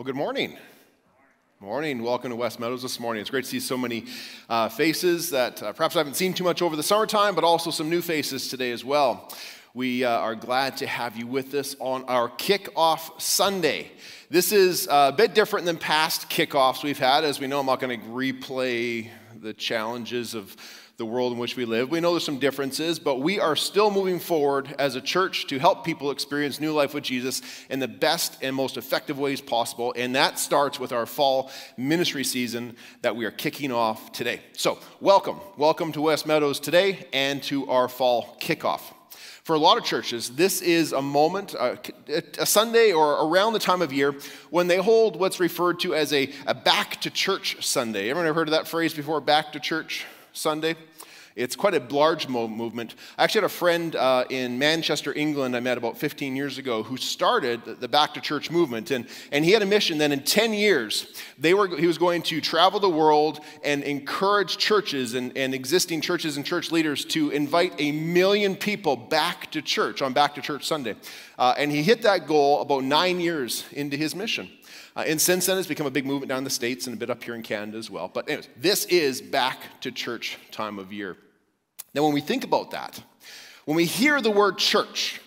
Well, good morning. Morning. Welcome to West Meadows this morning. It's great to see so many uh, faces that uh, perhaps I haven't seen too much over the summertime, but also some new faces today as well. We uh, are glad to have you with us on our kickoff Sunday. This is a bit different than past kickoffs we've had. As we know, I'm not going to replay the challenges of the world in which we live. We know there's some differences, but we are still moving forward as a church to help people experience new life with Jesus in the best and most effective ways possible. And that starts with our fall ministry season that we are kicking off today. So, welcome. Welcome to West Meadows today and to our fall kickoff. For a lot of churches, this is a moment, a, a, Sunday or around the time of year, when they hold what's referred to as a, a back to church Sunday. Everyone ever heard of that phrase before, back to church Sunday? It's quite a large movement. I actually had a friend uh, in Manchester, England, I met about 15 years ago, who started the Back to Church movement. And, and he had a mission that in 10 years, they were, he was going to travel the world and encourage churches and, and existing churches and church leaders to invite a million people back to church on Back to Church Sunday. Uh, and he hit that goal about nine years into his mission. Uh, and since then, it's become a big movement down in the States and a bit up here in Canada as well. But, anyways, this is back to church time of year. Now, when we think about that, when we hear the word church,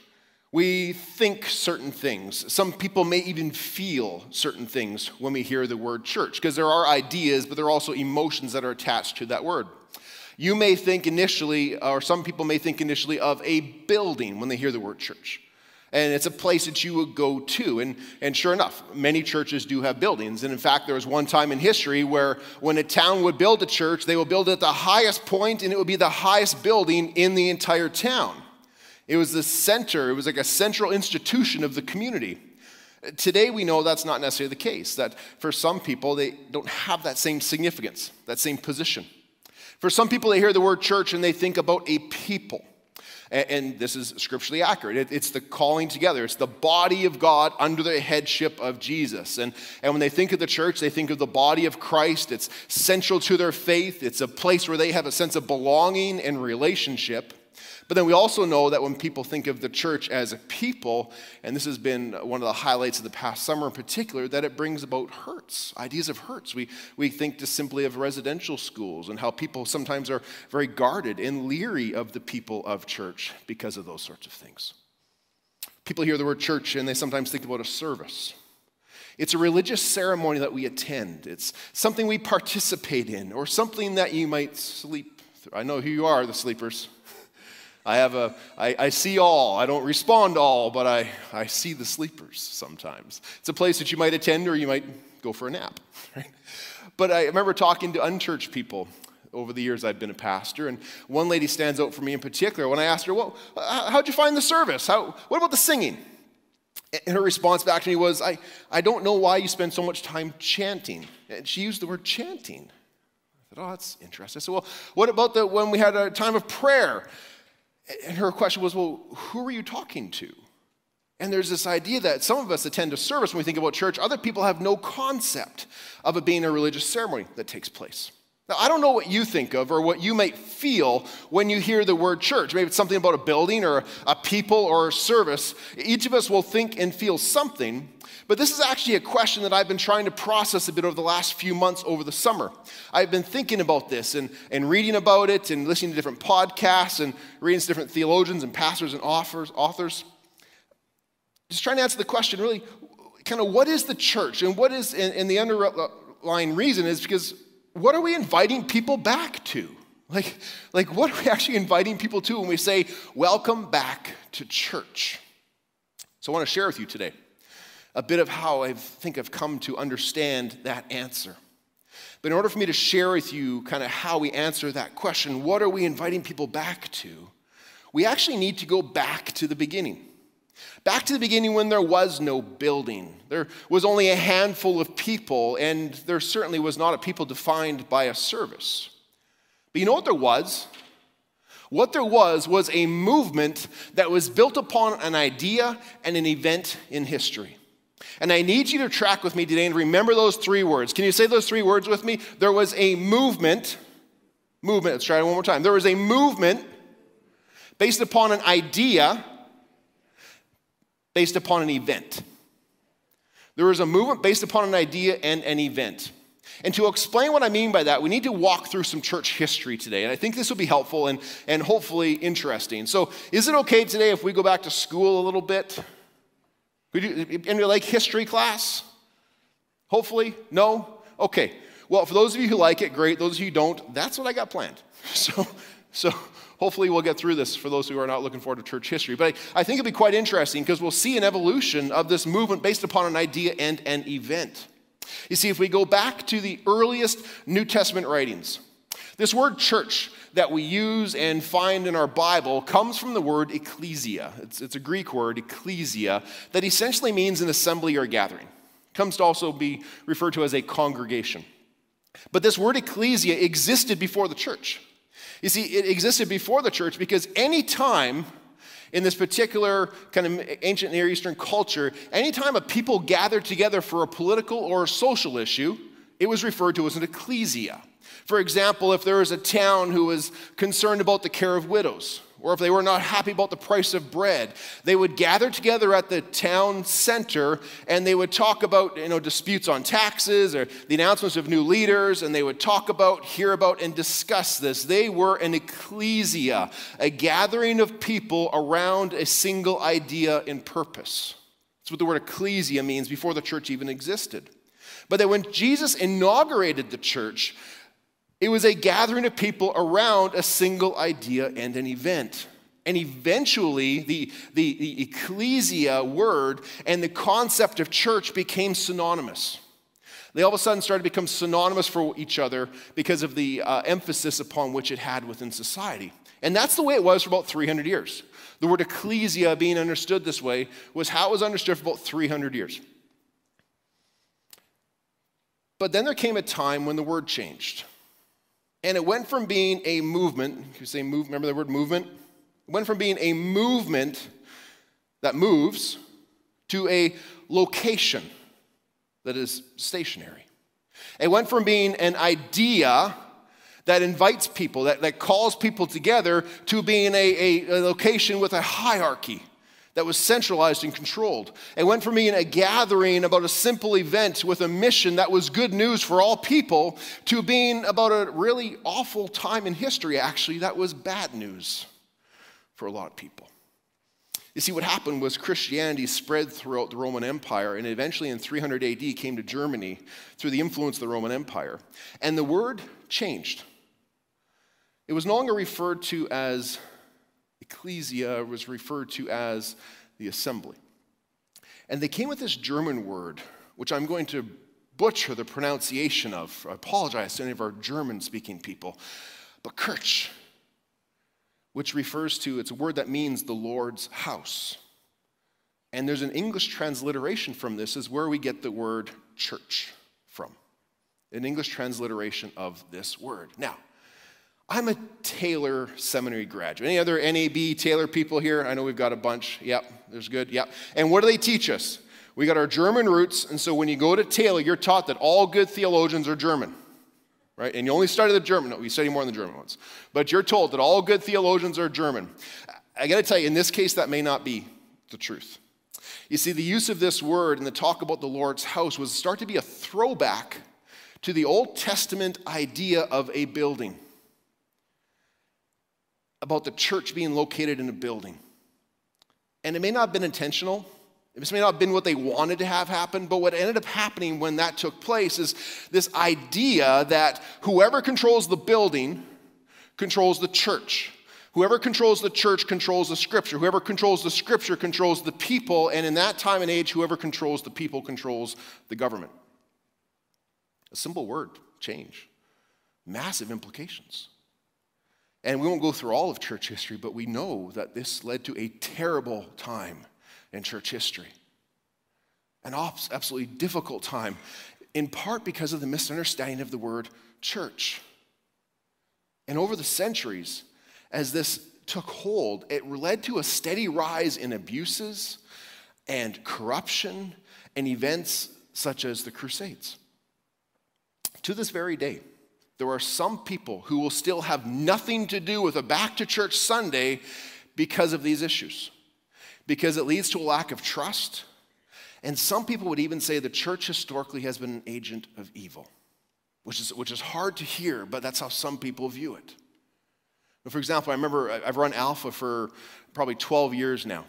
we think certain things. Some people may even feel certain things when we hear the word church, because there are ideas, but there are also emotions that are attached to that word. You may think initially, or some people may think initially, of a building when they hear the word church and it's a place that you would go to. And, and sure enough, many churches do have buildings. And in fact, there was one time in history where when a town would build a church, they would build it at the highest point, and it would be the highest building in the entire town. It was the center, it was like a central institution of the community. Today, we know that's not necessarily the case, that for some people, they don't have that same significance, that same position. For some people, they hear the word church and they think about a people. And, this is scripturally accurate. it's the calling together, it's the body of God under the headship of Jesus. And, and when they think of the church, they think of the body of Christ. It's central to their faith, it's a place where they have a sense of belonging and relationship. But then we also know that when people think of the church as a people, and this has been one of the highlights of the past summer in particular, that it brings about hurts, ideas of hurts. We, we think just simply of residential schools and how people sometimes are very guarded and leery of the people of church because of those sorts of things. People hear the word church and they sometimes think about a service. It's a religious ceremony that we attend. It's something we participate in, or something that you might sleep through. I know who you are, the sleepers. I have a, I, I see all. I don't respond all, but I, I see the sleepers sometimes. It's a place that you might attend or you might go for a nap, right? But I remember talking to unchurched people over the years I've been a pastor, and one lady stands out for me in particular. When I asked her, well, how'd you find the service? How, what about the singing? And her response back to me was, I, I don't know why you spend so much time chanting. And she used the word chanting. I thought, oh, that's interesting. I said, well, what about the, when we had a time of prayer? And her question was, well, who are you talking to? And there's this idea that some of us attend a service when we think about church, other people have no concept of it being a religious ceremony that takes place. Now, I don't know what you think of or what you might feel when you hear the word church. Maybe it's something about a building or a people or a service. Each of us will think and feel something, but this is actually a question that I've been trying to process a bit over the last few months over the summer. I've been thinking about this and, and reading about it and listening to different podcasts and reading to different theologians and pastors and authors, authors. Just trying to answer the question really, kind of what is the church? And what is, and, and the underlying reason is because what are we inviting people back to? Like, like, what are we actually inviting people to when we say, Welcome back to church? So, I want to share with you today a bit of how I think I've come to understand that answer. But in order for me to share with you kind of how we answer that question, what are we inviting people back to? We actually need to go back to the beginning. Back to the beginning when there was no building. There was only a handful of people, and there certainly was not a people defined by a service. But you know what there was? What there was was a movement that was built upon an idea and an event in history. And I need you to track with me today and remember those three words. Can you say those three words with me? There was a movement. Movement, let's try it one more time. There was a movement based upon an idea, based upon an event. There was a movement based upon an idea and an event. And to explain what I mean by that, we need to walk through some church history today. And I think this will be helpful and, and hopefully interesting. So, is it okay today if we go back to school a little bit? Would you, like history class? Hopefully? No? Okay. Well, for those of you who like it, great. Those of you who don't, that's what I got planned. So, so hopefully we'll get through this for those who are not looking forward to church history. But I, I think it'll be quite interesting because we'll see an evolution of this movement based upon an idea and an event. You see, if we go back to the earliest New Testament writings, this word church that we use and find in our Bible comes from the word ecclesia. It's, it's a Greek word, ecclesia, that essentially means an assembly or gathering. It comes to also be referred to as a congregation. But this word ecclesia existed before the church. You see, it existed before the church because any time in this particular kind of ancient Near Eastern culture, anytime a people gathered together for a political or a social issue, it was referred to as an ecclesia. For example, if there was a town who was concerned about the care of widows, or if they were not happy about the price of bread, they would gather together at the town center and they would talk about you know, disputes on taxes or the announcements of new leaders, and they would talk about, hear about, and discuss this. They were an ecclesia, a gathering of people around a single idea and purpose. That's what the word ecclesia means before the church even existed. But that when Jesus inaugurated the church, it was a gathering of people around a single idea and an event. And eventually, the, the, the, ecclesia word and the concept of church became synonymous. They all of a sudden started to become synonymous for each other because of the uh, emphasis upon which it had within society. And that's the way it was for about 300 years. The word ecclesia being understood this way was how it was understood for about 300 years. But then there came a time when the word changed. And it went from being a movement, you say move, remember the word movement? It went from being a movement that moves to a location that is stationary. It went from being an idea that invites people, that, that calls people together, to being a, a, a location with a hierarchy that was centralized and controlled. It went from being a gathering about a simple event with a mission that was good news for all people to being about a really awful time in history, actually, that was bad news for a lot of people. You see, what happened was Christianity spread throughout the Roman Empire and eventually in 300 AD came to Germany through the influence of the Roman Empire. And the word changed. It was no longer referred to as ecclesia was referred to as the assembly. And they came with this German word, which I'm going to butcher the pronunciation of. I apologize to any of our German speaking people. But Kirch, which refers to, it's a word that means the Lord's house. And there's an English transliteration from this, is where we get the word church from. An English transliteration of this word. Now, I'm a Taylor Seminary graduate. Any other NAB Taylor people here? I know we've got a bunch. Yep, there's good. Yep. And what do they teach us? We got our German roots, and so when you go to Taylor, you're taught that all good theologians are German, right? And you only study the German. No, we study more than the German ones. But you're told that all good theologians are German. I got to tell you, in this case, that may not be the truth. You see, the use of this word and the talk about the Lord's house was start to be a throwback to the Old Testament idea of a building about the church being located in a building. And it may not have been intentional. This may not have been what they wanted to have happen, but what ended up happening when that took place is this idea that whoever controls the building controls the church. Whoever controls the church controls the scripture. Whoever controls the scripture controls the people. And in that time and age, whoever controls the people controls the government. A simple word change, massive implications. And we won't go through all of church history, but we know that this led to a terrible time in church history. An absolutely difficult time, in part because of the misunderstanding of the word church. And over the centuries, as this took hold, it led to a steady rise in abuses and corruption and events such as the Crusades. To this very day, there are some people who will still have nothing to do with a back to church Sunday because of these issues. Because it leads to a lack of trust And some people would even say the church historically has been an agent of evil, which is, which is hard to hear, but that's how some people view it. For example, I remember I've run Alpha for probably 12 years now.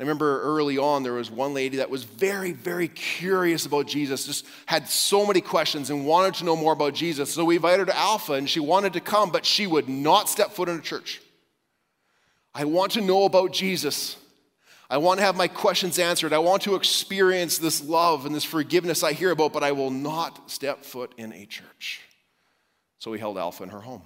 I remember early on, there was one lady that was very, very curious about Jesus, just had so many questions and wanted to know more about Jesus. So we invited her to Alpha, and she wanted to come, but she would not step foot in a church. I want to know about Jesus. I want to have my questions answered. I want to experience this love and this forgiveness I hear about, but I will not step foot in a church. So we held Alpha in her home.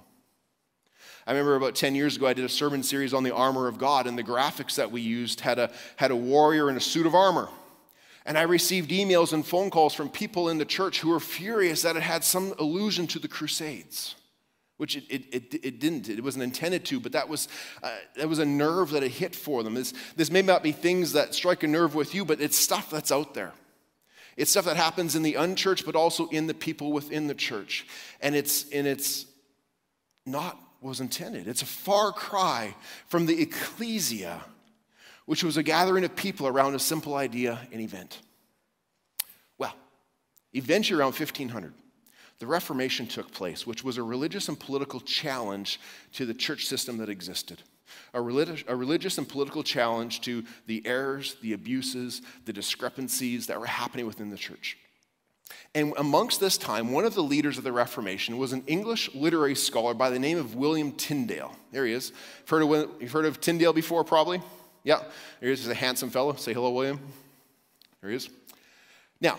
I remember about 10 years ago, I did a sermon series on the armor of God, and the graphics that we used had a, had a warrior in a suit of armor. And I received emails and phone calls from people in the church who were furious that it had some allusion to the Crusades, which it, it, it, it didn't. It wasn't intended to, but that was, uh, that was a nerve that it hit for them. This, this may not be things that strike a nerve with you, but it's stuff that's out there. It's stuff that happens in the unchurched, but also in the people within the church. And it's, and it's not was intended. It's a far cry from the ecclesia, which was a gathering of people around a simple idea and event. Well, eventually around 1500, the Reformation took place, which was a religious and political challenge to the church system that existed. A, religious, a religious and political challenge to the errors, the abuses, the discrepancies that were happening within the church. And amongst this time, one of the leaders of the Reformation was an English literary scholar by the name of William Tyndale. There he is. You've heard of, you've heard of Tyndale before, probably? Yeah. There he is. He's a handsome fellow. Say hello, William. There he is. Now,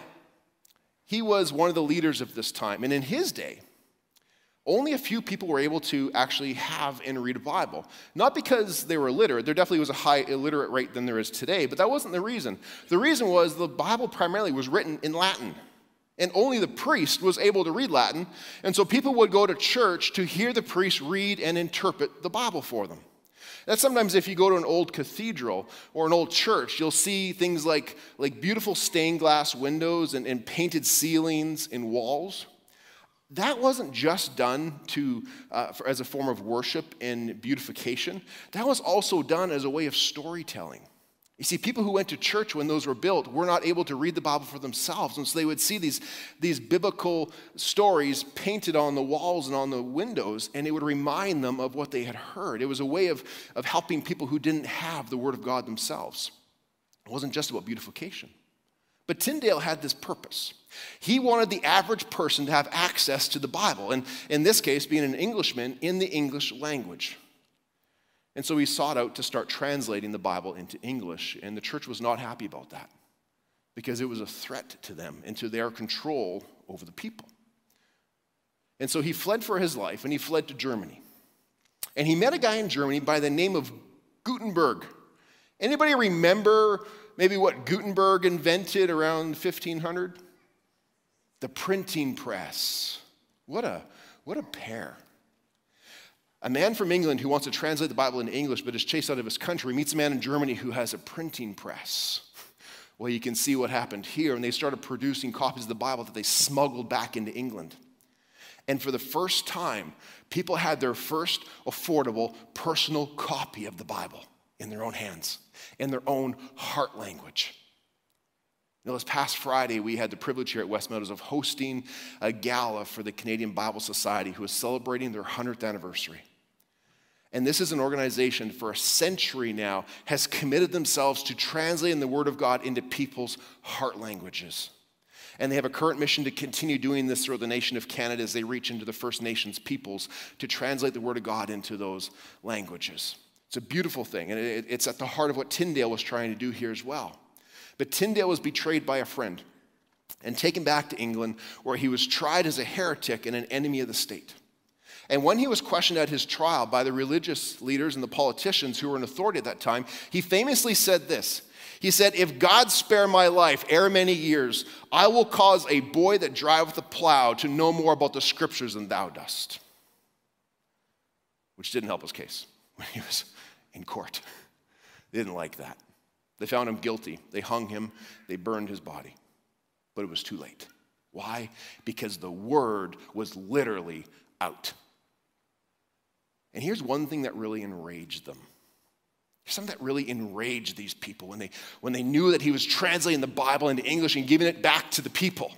he was one of the leaders of this time. And in his day, only a few people were able to actually have and read a Bible. Not because they were illiterate, there definitely was a high illiterate rate than there is today, but that wasn't the reason. The reason was the Bible primarily was written in Latin. And only the priest was able to read Latin. And so people would go to church to hear the priest read and interpret the Bible for them. That sometimes, if you go to an old cathedral or an old church, you'll see things like, like beautiful stained glass windows and, and painted ceilings and walls. That wasn't just done to, uh, for, as a form of worship and beautification, that was also done as a way of storytelling. You see, people who went to church when those were built were not able to read the Bible for themselves. And so they would see these, these biblical stories painted on the walls and on the windows, and it would remind them of what they had heard. It was a way of, of helping people who didn't have the Word of God themselves. It wasn't just about beautification. But Tyndale had this purpose. He wanted the average person to have access to the Bible, and in this case, being an Englishman, in the English language. And so he sought out to start translating the Bible into English, and the church was not happy about that because it was a threat to them and to their control over the people. And so he fled for his life and he fled to Germany. And he met a guy in Germany by the name of Gutenberg. Anybody remember maybe what Gutenberg invented around 1500? The printing press. What a what a pair. A man from England who wants to translate the Bible into English but is chased out of his country meets a man in Germany who has a printing press. Well, you can see what happened here, and they started producing copies of the Bible that they smuggled back into England. And for the first time, people had their first affordable personal copy of the Bible in their own hands, in their own heart language. Now, this past Friday, we had the privilege here at West Meadows of hosting a gala for the Canadian Bible Society, who is celebrating their 100th anniversary. And this is an organization for a century now has committed themselves to translating the Word of God into people's heart languages. And they have a current mission to continue doing this throughout the nation of Canada as they reach into the First Nations peoples to translate the Word of God into those languages. It's a beautiful thing, and it's at the heart of what Tyndale was trying to do here as well. But Tyndale was betrayed by a friend and taken back to England, where he was tried as a heretic and an enemy of the state. And when he was questioned at his trial by the religious leaders and the politicians who were in authority at that time, he famously said this. He said, If God spare my life ere many years, I will cause a boy that driveth a plow to know more about the scriptures than thou dost. Which didn't help his case when he was in court. They didn't like that. They found him guilty. They hung him. They burned his body. But it was too late. Why? Because the word was literally out. And here's one thing that really enraged them Something that really enraged these people when they, when they knew that he was translating the Bible into English and giving it back to the people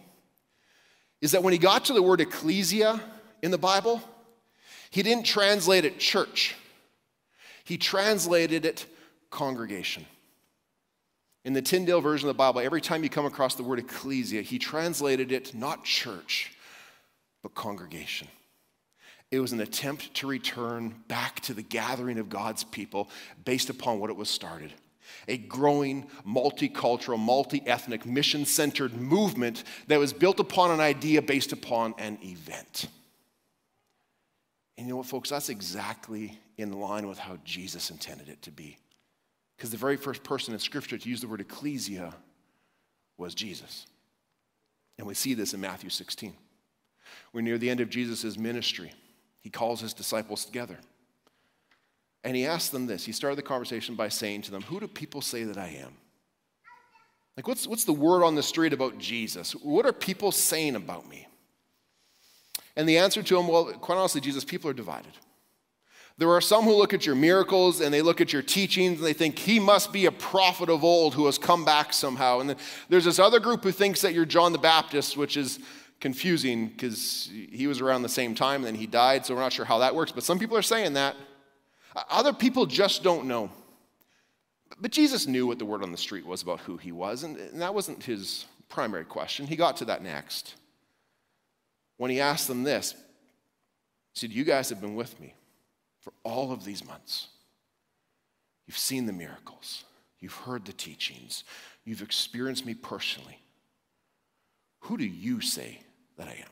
is that when he got to the word ecclesia in the Bible, he didn't translate it church, he translated it congregation. In the Tyndale version of the Bible, every time you come across the word ecclesia, he translated it not church, but congregation. It was an attempt to return back to the gathering of God's people based upon what it was started a growing, multicultural, multi ethnic, mission centered movement that was built upon an idea based upon an event. And you know what, folks? That's exactly in line with how Jesus intended it to be. Because the very first person in Scripture to use the word ecclesia was Jesus. And we see this in Matthew 16. We're near the end of Jesus' ministry. He calls his disciples together. And he asked them this. He started the conversation by saying to them, Who do people say that I am? Like, what's, what's the word on the street about Jesus? What are people saying about me? And the answer to him, well, quite honestly, Jesus, people are divided. There are some who look at your miracles and they look at your teachings and they think he must be a prophet of old who has come back somehow. And then there's this other group who thinks that you're John the Baptist, which is confusing because he was around the same time and then he died, so we're not sure how that works. But some people are saying that. Other people just don't know. But Jesus knew what the word on the street was about who he was, and, that wasn't his primary question. He got to that next. When he asked them this, he said, You guys have been with me for all of these months. You've seen the miracles, you've heard the teachings, you've experienced me personally. Who do you say that I am?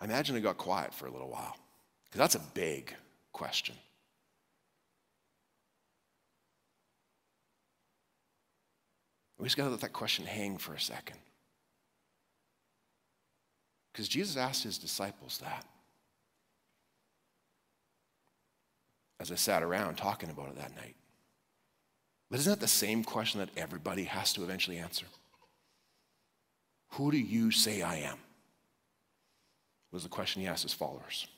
I imagine it got quiet for a little while. Because that's a big question. We just got to let that question hang for a second. Because Jesus asked his disciples that. As I sat around talking about it that night. But isn't that the same question that everybody has to eventually answer? Who do you say I am? Was the question he asked his followers.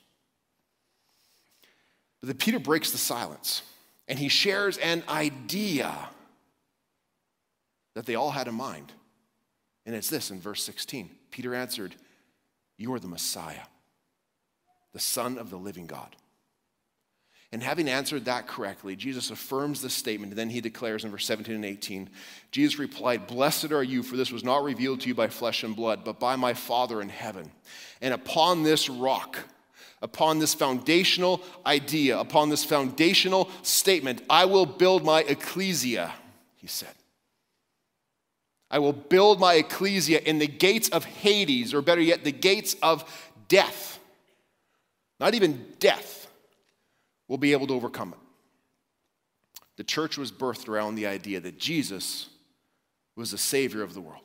But then Peter breaks the silence and he shares an idea that they all had in mind. And it's this in verse 16 Peter answered, You are the Messiah, the Son of the living God. And having answered that correctly, Jesus affirms this statement, and then he declares in verse 17 and 18 Jesus replied, Blessed are you, for this was not revealed to you by flesh and blood, but by my Father in heaven. And upon this rock, upon this foundational idea, upon this foundational statement, I will build my ecclesia, he said. I will build my ecclesia in the gates of Hades, or better yet, the gates of death. Not even death will be able to overcome it. The church was birthed around the idea that Jesus was the Savior of the world.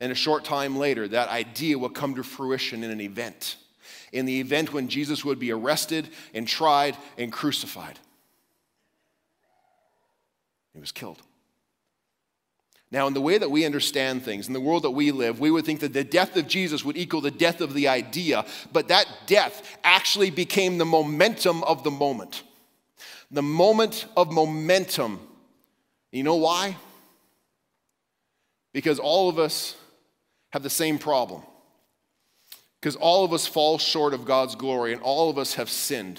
And a short time later, that idea will come to fruition in an event in the event when Jesus would be arrested and tried and crucified. He was killed. Now, in the way that we understand things, in the world that we live, we would think that the death of Jesus would equal the death of the idea, but that death actually became the momentum of the moment. The moment of momentum. You know why? Because all of us have the same problem. Because all of us fall short of God's glory and all of us have sinned.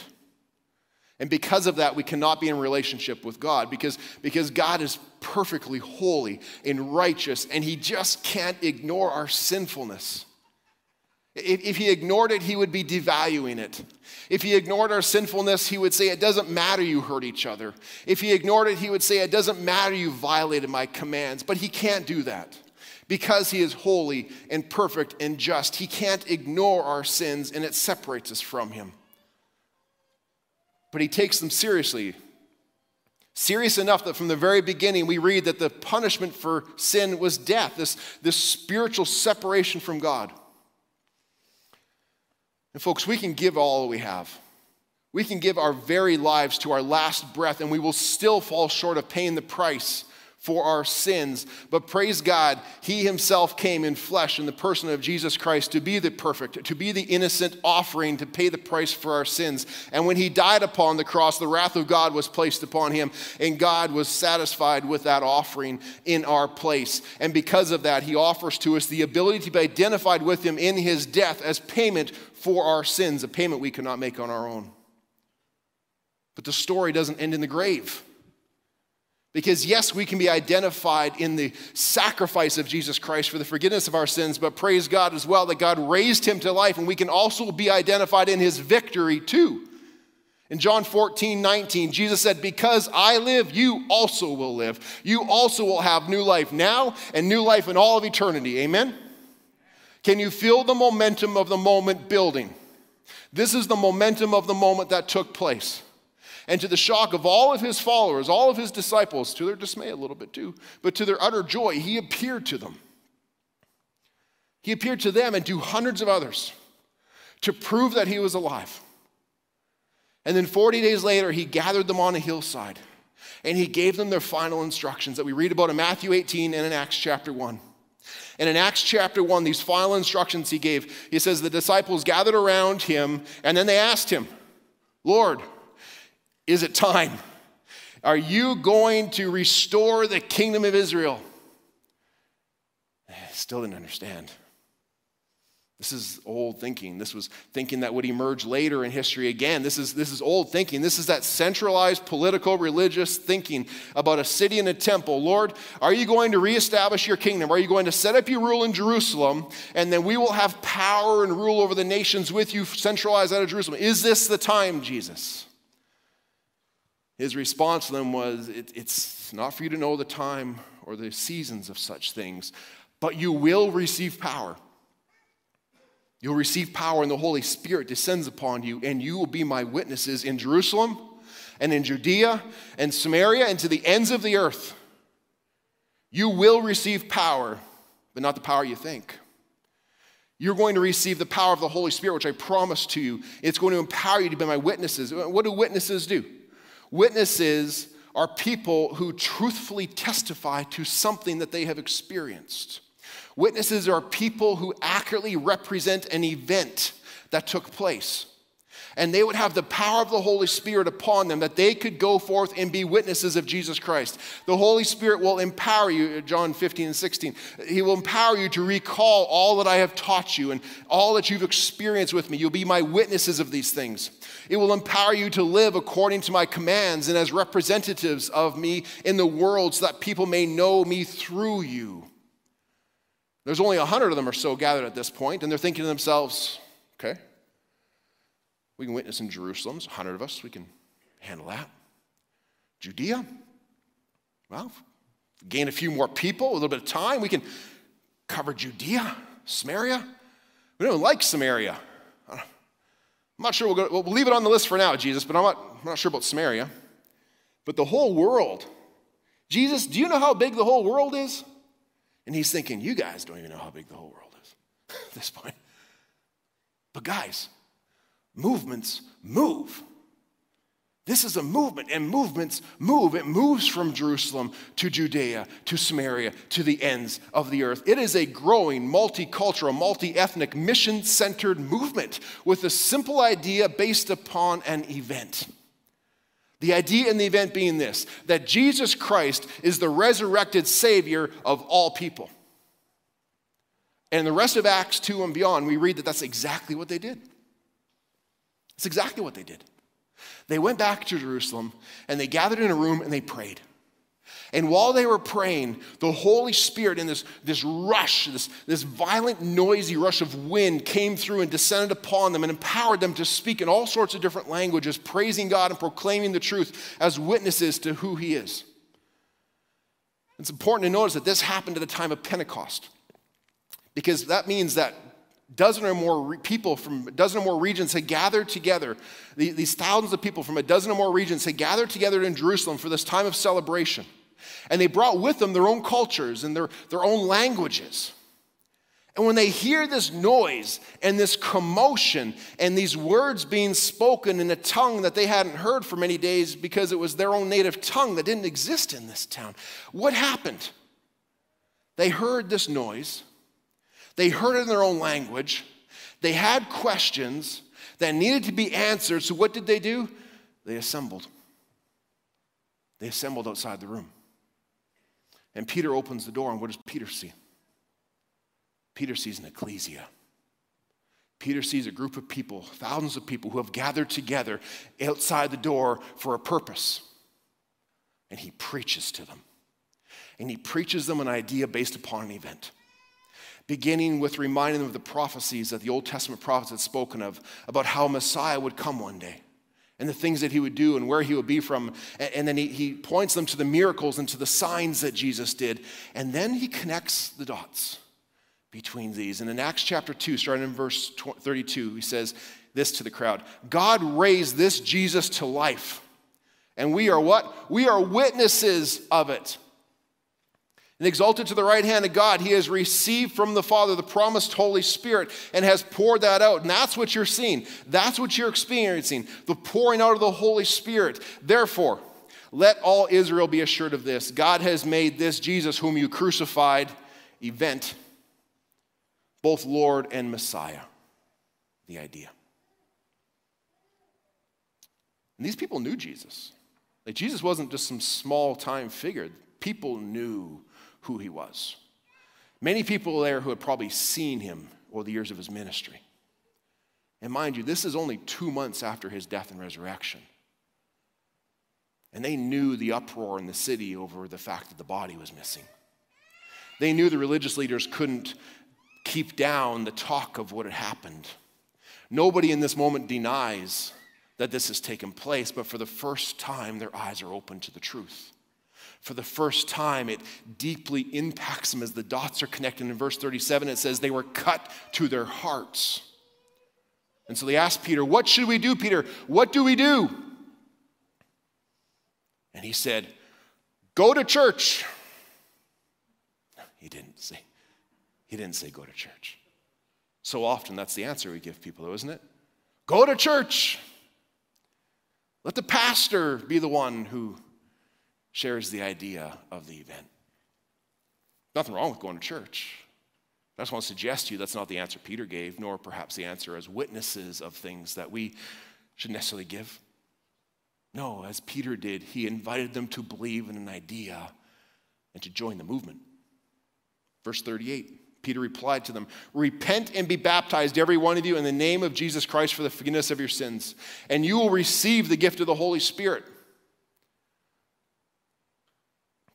And because of that, we cannot be in relationship with God because, because God is perfectly holy and righteous, and He just can't ignore our sinfulness. If, if He ignored it, He would be devaluing it. If He ignored our sinfulness, He would say, It doesn't matter you hurt each other. If He ignored it, He would say, It doesn't matter you violated my commands. But He can't do that because he is holy and perfect and just. He can't ignore our sins and it separates us from him. But he takes them seriously. Serious enough that from the very beginning we read that the punishment for sin was death, this, this spiritual separation from God. And folks, we can give all we have. We can give our very lives to our last breath, and we will still fall short of paying the price for our sins. But praise God, He Himself came in flesh in the person of Jesus Christ to be the perfect, to be the innocent offering, to pay the price for our sins. And when He died upon the cross, the wrath of God was placed upon Him, and God was satisfied with that offering in our place. And because of that, He offers to us the ability to be identified with Him in His death as payment for our sins, a payment we cannot make on our own. But the story doesn't end in the grave. Because, yes, we can be identified in the sacrifice of Jesus Christ for the forgiveness of our sins, but praise God as well that God raised him to life, and we can also be identified in his victory too. In John 14, 19, Jesus said, Because I live, you also will live. You also will have new life now and new life in all of eternity. Amen? Can you feel the momentum of the moment building? This is the momentum of the moment that took place. And to the shock of all of his followers, all of his disciples, to their dismay a little bit too, but to their utter joy, he appeared to them. He appeared to them and to hundreds of others to prove that he was alive. And then 40 days later, he gathered them on a hillside and he gave them their final instructions that we read about in Matthew 18 and in Acts chapter 1. And in Acts chapter 1, these final instructions he gave, he says the disciples gathered around him and then they asked him, Lord, is it time? Are you going to restore the kingdom of Israel? I still didn't understand. This is old thinking. This was thinking that would emerge later in history again. This is, this is old thinking. This is that centralized political religious thinking about a city and a temple. Lord, are you going to reestablish your kingdom? Are you going to set up your rule in Jerusalem and then we will have power and rule over the nations with you, centralized out of Jerusalem? Is this the time, Jesus? His response to them was, it, It's not for you to know the time or the seasons of such things, but you will receive power. You'll receive power, and the Holy Spirit descends upon you, and you will be my witnesses in Jerusalem and in Judea and Samaria and to the ends of the earth. You will receive power, but not the power you think. You're going to receive the power of the Holy Spirit, which I promise to you. It's going to empower you to be my witnesses. What do witnesses do? Witnesses are people who truthfully testify to something that they have experienced. Witnesses are people who accurately represent an event that took place and they would have the power of the Holy Spirit upon them that they could go forth and be witnesses of Jesus Christ. The Holy Spirit will empower you, uh, John 15 and 16. He will empower you to recall all that I have taught you and all that you've experienced with me. You'll be my witnesses of these things. It will empower you to live according to my commands and as representatives of me in the world so that people may know me through you. There's only a hundred of them or so gathered at this point, and they're thinking to themselves, okay, we can witness in Jerusalem, a 100 of us, we can handle that. Judea, well, gain a few more people, a little bit of time, we can cover Judea, Samaria. We don't like Samaria. I'm not sure we'll, go, we'll leave it on the list for now, Jesus, but I'm not, I'm not sure about Samaria. But the whole world, Jesus, do you know how big the whole world is? And he's thinking, you guys don't even know how big the whole world is at this point. But guys, movements move. This is a movement, and movements move. It moves from Jerusalem to Judea, to Samaria, to the ends of the earth. It is a growing, multicultural, multi ethnic, mission centered movement with a simple idea based upon an event. The idea in the event being this that Jesus Christ is the resurrected Savior of all people. And the rest of Acts 2 and beyond, we read that that's exactly what they did. It's exactly what they did. They went back to Jerusalem and they gathered in a room and they prayed. And while they were praying, the Holy Spirit in this, this rush, this, this violent, noisy rush of wind came through and descended upon them and empowered them to speak in all sorts of different languages, praising God and proclaiming the truth as witnesses to who He is. It's important to notice that this happened at the time of Pentecost because that means that dozen or more re- people from a dozen or more regions had gathered together. These thousands of people from a dozen or more regions had gathered together in Jerusalem for this time of celebration. And they brought with them their own cultures and their, their own languages. And when they hear this noise and this commotion and these words being spoken in a tongue that they hadn't heard for many days because it was their own native tongue that didn't exist in this town, what happened? They heard this noise, they heard it in their own language, they had questions that needed to be answered. So, what did they do? They assembled. They assembled outside the room. And Peter opens the door, and what does Peter see? Peter sees an ecclesia. Peter sees a group of people, thousands of people who have gathered together outside the door for a purpose. And he preaches to them. And he preaches them an idea based upon an event beginning with reminding them of the prophecies that the Old Testament prophets had spoken of about how Messiah would come one day and the things that he would do and where he would be from. And then he, he points them to the miracles and to the signs that Jesus did. And then he connects the dots between these. And in Acts chapter 2, starting in verse 32, he says this to the crowd God raised this Jesus to life. And we are what? We are witnesses of it and exalted to the right hand of God, he has received from the Father the promised Holy Spirit and has poured that out. And that's what you're seeing. That's what you're experiencing the pouring out of the Holy Spirit. Therefore, let all Israel be assured of this God has made this Jesus, whom you crucified, event, both Lord and Messiah. The idea. And these people knew Jesus. Like Jesus wasn't just some small time figure. People knew who he was. Many people there who had probably seen him over the years of his ministry. And mind you, this is only two months after his death and resurrection. And they knew the uproar in the city over the fact that the body was missing. They knew the religious leaders couldn't keep down the talk of what had happened. Nobody in this moment denies that this has taken place, but for the first time, their eyes are open to the truth for the first time, it deeply impacts them as the dots are connected. In verse 37, it says, They were cut to their hearts. And so they asked Peter, What should we do, Peter? What do we do? And he said, Go to church. He didn't say, he didn't say go to church. So often that's the answer we give people, though, isn't it? Go to church. Let the pastor be the one who shares the idea of the event. Nothing wrong with going to church. I just want to suggest to you that's not the answer Peter gave, nor perhaps the answer as witnesses of things that we should necessarily give. No, as Peter did, he invited them to believe in an idea and to join the movement. Verse 38 Peter replied to them Repent and be baptized, every one of you, in the name of Jesus Christ for the forgiveness of your sins, and you will receive the gift of the Holy Spirit.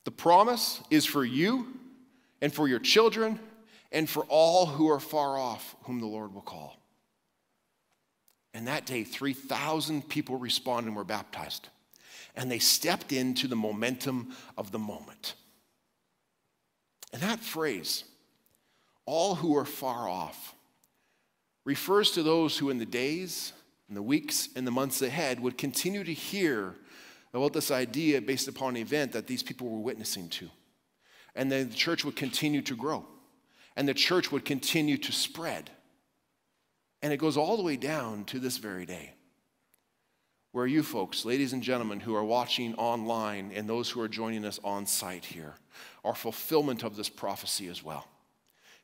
The promise is for you and for your children and for all who are far off, whom the Lord will call. And that day, 3,000 people responded and were baptized. And they stepped into the momentum of the moment. And that phrase, all who are far off, refers to those who in the days and the weeks and the months ahead would continue to hear about this idea based upon an event that these people were witnessing to. And then the church would continue to grow, and the church would continue to spread. And it goes all the way down to this very day. Where you folks, ladies and gentlemen, who are watching online and those who are joining us on site here, are fulfillment of this prophecy as well.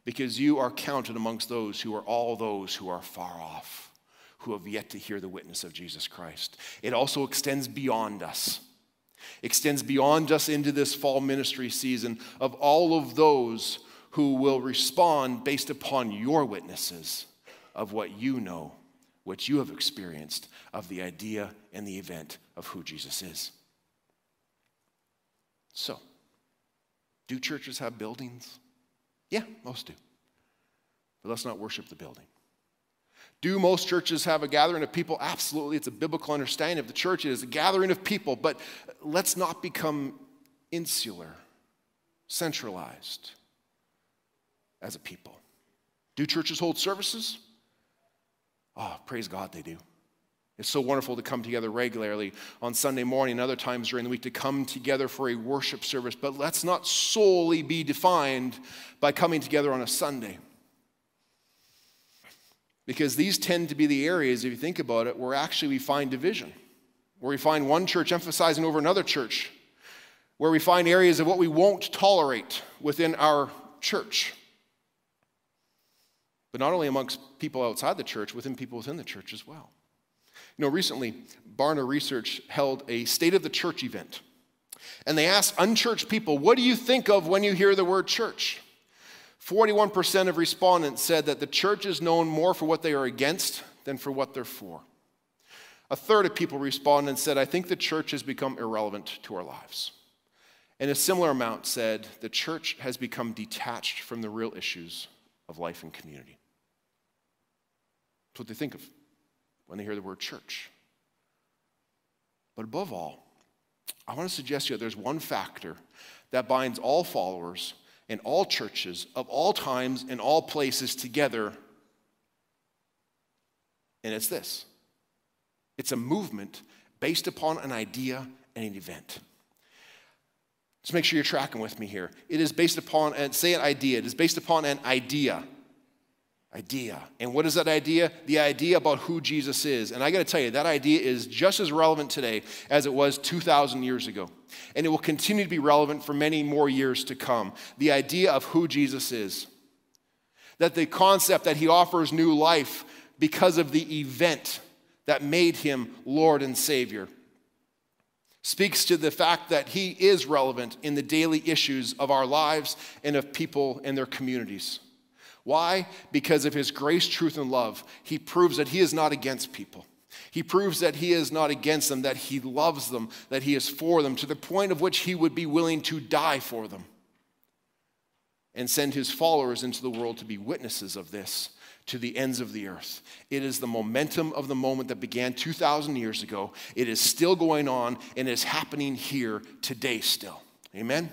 Because you are counted amongst those who are all those who are far off who have yet to hear the witness of Jesus Christ. It also extends beyond us, extends beyond us into this fall ministry season of all of those who will respond based upon your witnesses of what you know, what you have experienced of the idea and the event of who Jesus is. So, do churches have buildings? Yeah, most do. But let's not worship the building. Do most churches have a gathering of people? Absolutely. It's a biblical understanding of the church. It is a gathering of people, but let's not become insular, centralized as a people. Do churches hold services? Oh, praise God, they do. It's so wonderful to come together regularly on Sunday morning and other times during the week to come together for a worship service, but let's not solely be defined by coming together on a Sunday. Because these tend to be the areas, if you think about it, where actually we find division, where we find one church emphasizing over another church, where we find areas of what we won't tolerate within our church. But not only amongst people outside the church, within people within the church as well. You know, recently, Barna Research held a State of the Church event. And they asked unchurched people, What do you think of when you hear the word church? 41% of respondents said that the church is known more for what they are against than for what they're for. A third of people responded and said, I think the church has become irrelevant to our lives. And a similar amount said, the church has become detached from the real issues of life and community. That's what they think of when they hear the word church. But above all, I want to suggest to you that there's one factor that binds all followers and all churches of all times and all places together. And it's this it's a movement based upon an idea and an event. Just make sure you're tracking with me here. It is based upon, and say an idea, it is based upon an idea idea. And what is that idea? The idea about who Jesus is. And I got to tell you, that idea is just as relevant today as it was 2,000 years ago. And it will continue to be relevant for many more years to come. The idea of who Jesus is. That the concept that he offers new life because of the event that made him Lord and Savior speaks to the fact that he is relevant in the daily issues of our lives and of people and their communities. Why? Because of his grace, truth, and love. He proves that he is not against people. He proves that he is not against them, that he loves them, that he is for them, to the point of which he would be willing to die for them and send his followers into the world to be witnesses of this to the ends of the earth. It is the momentum of the moment that began 2,000 years ago. It is still going on and is happening here today still. Amen?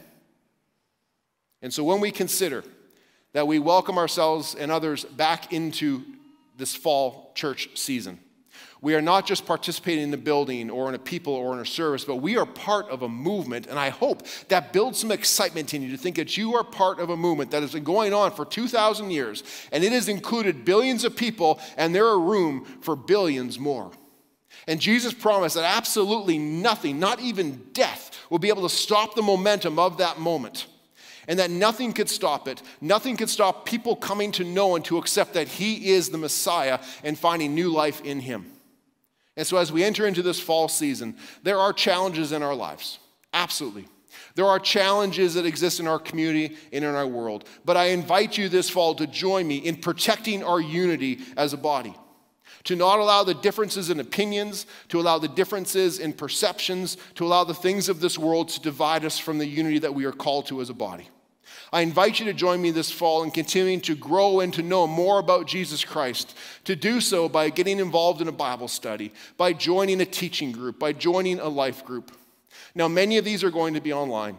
And so when we consider that we welcome ourselves and others back into this fall church season. We are not just participating in the building or in a people or in a service, but we are part of a movement. And I hope that builds some excitement in you to think that you are part of a movement that has been going on for 2,000 years. And it has included billions of people, and there are room for billions more. And Jesus promised that absolutely nothing, not even death, will be able to stop the momentum of that moment and that nothing could stop it. Nothing could stop people coming to know and to accept that He is the Messiah and finding new life in Him. And so, as we enter into this fall season, there are challenges in our lives. Absolutely. There are challenges that exist in our community and in our world. But I invite you this fall to join me in protecting our unity as a body. To not allow the differences in opinions, to allow the differences in perceptions, to allow the things of this world to divide us from the unity that we are called to as a body. I invite you to join me this fall in continuing to grow and to know more about Jesus Christ. To do so by getting involved in a Bible study, by joining a teaching group, by joining a life group. Now, many of these are going to be online.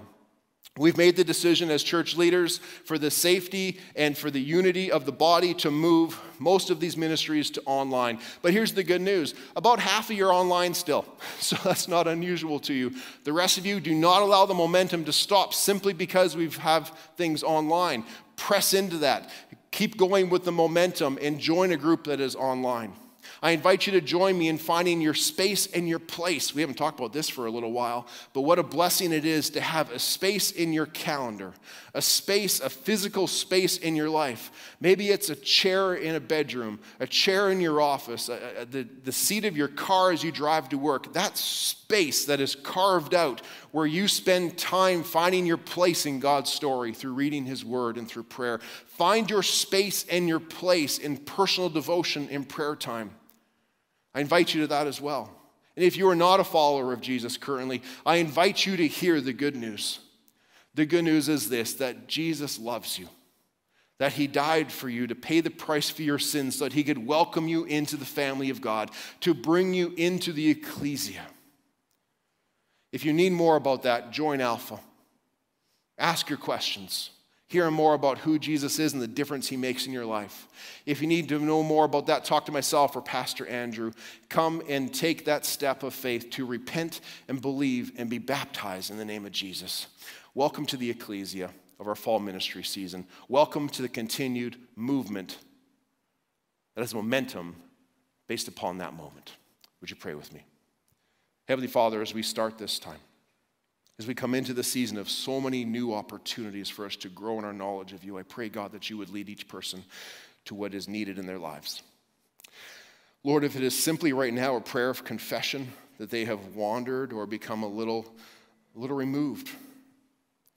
We've made the decision as church leaders for the safety and for the unity of the body to move most of these ministries to online. But here's the good news about half of you are online still, so that's not unusual to you. The rest of you do not allow the momentum to stop simply because we have things online. Press into that, keep going with the momentum, and join a group that is online. I invite you to join me in finding your space and your place. We haven't talked about this for a little while, but what a blessing it is to have a space in your calendar, a space, a physical space in your life. Maybe it's a chair in a bedroom, a chair in your office, a, a, the, the seat of your car as you drive to work. That space that is carved out where you spend time finding your place in God's story through reading His Word and through prayer. Find your space and your place in personal devotion in prayer time. I invite you to that as well. And if you are not a follower of Jesus currently, I invite you to hear the good news. The good news is this that Jesus loves you, that he died for you to pay the price for your sins so that he could welcome you into the family of God, to bring you into the ecclesia. If you need more about that, join Alpha. Ask your questions hearing more about who Jesus is and the difference he makes in your life. If you need to know more about that, talk to myself or Pastor Andrew. Come and take that step of faith to repent and believe and be baptized in the name of Jesus. Welcome to the ecclesia of our fall ministry season. Welcome to the continued movement that has momentum based upon that moment. Would you pray with me? Heavenly Father, as we start this time, as we come into the season of so many new opportunities for us to grow in our knowledge of you, I pray, God, that you would lead each person to what is needed in their lives. Lord, if it is simply right now a prayer of confession that they have wandered or become a little, a little removed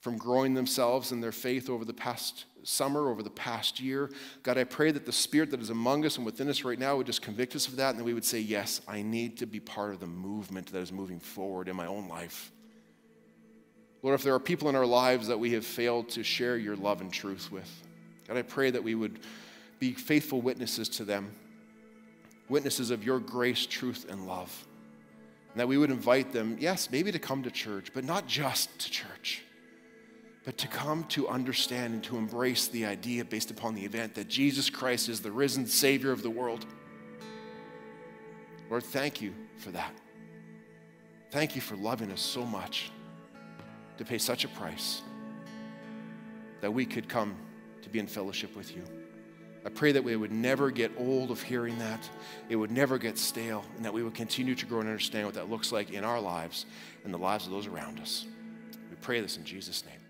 from growing themselves in their faith over the past summer, over the past year, God, I pray that the Spirit that is among us and within us right now would just convict us of that, and that we would say, Yes, I need to be part of the movement that is moving forward in my own life. Lord, if there are people in our lives that we have failed to share your love and truth with, God, I pray that we would be faithful witnesses to them witnesses of your grace, truth, and love. And that we would invite them, yes, maybe to come to church, but not just to church, but to come to understand and to embrace the idea based upon the event that Jesus Christ is the risen Savior of the world. Lord, thank you for that. Thank you for loving us so much to pay such a price that we could come to be in fellowship with you. I pray that we would never get old of hearing that. It would never get stale, and that we would continue to grow and understand what that looks like in our lives and the lives of those around us. We pray this in Jesus' name.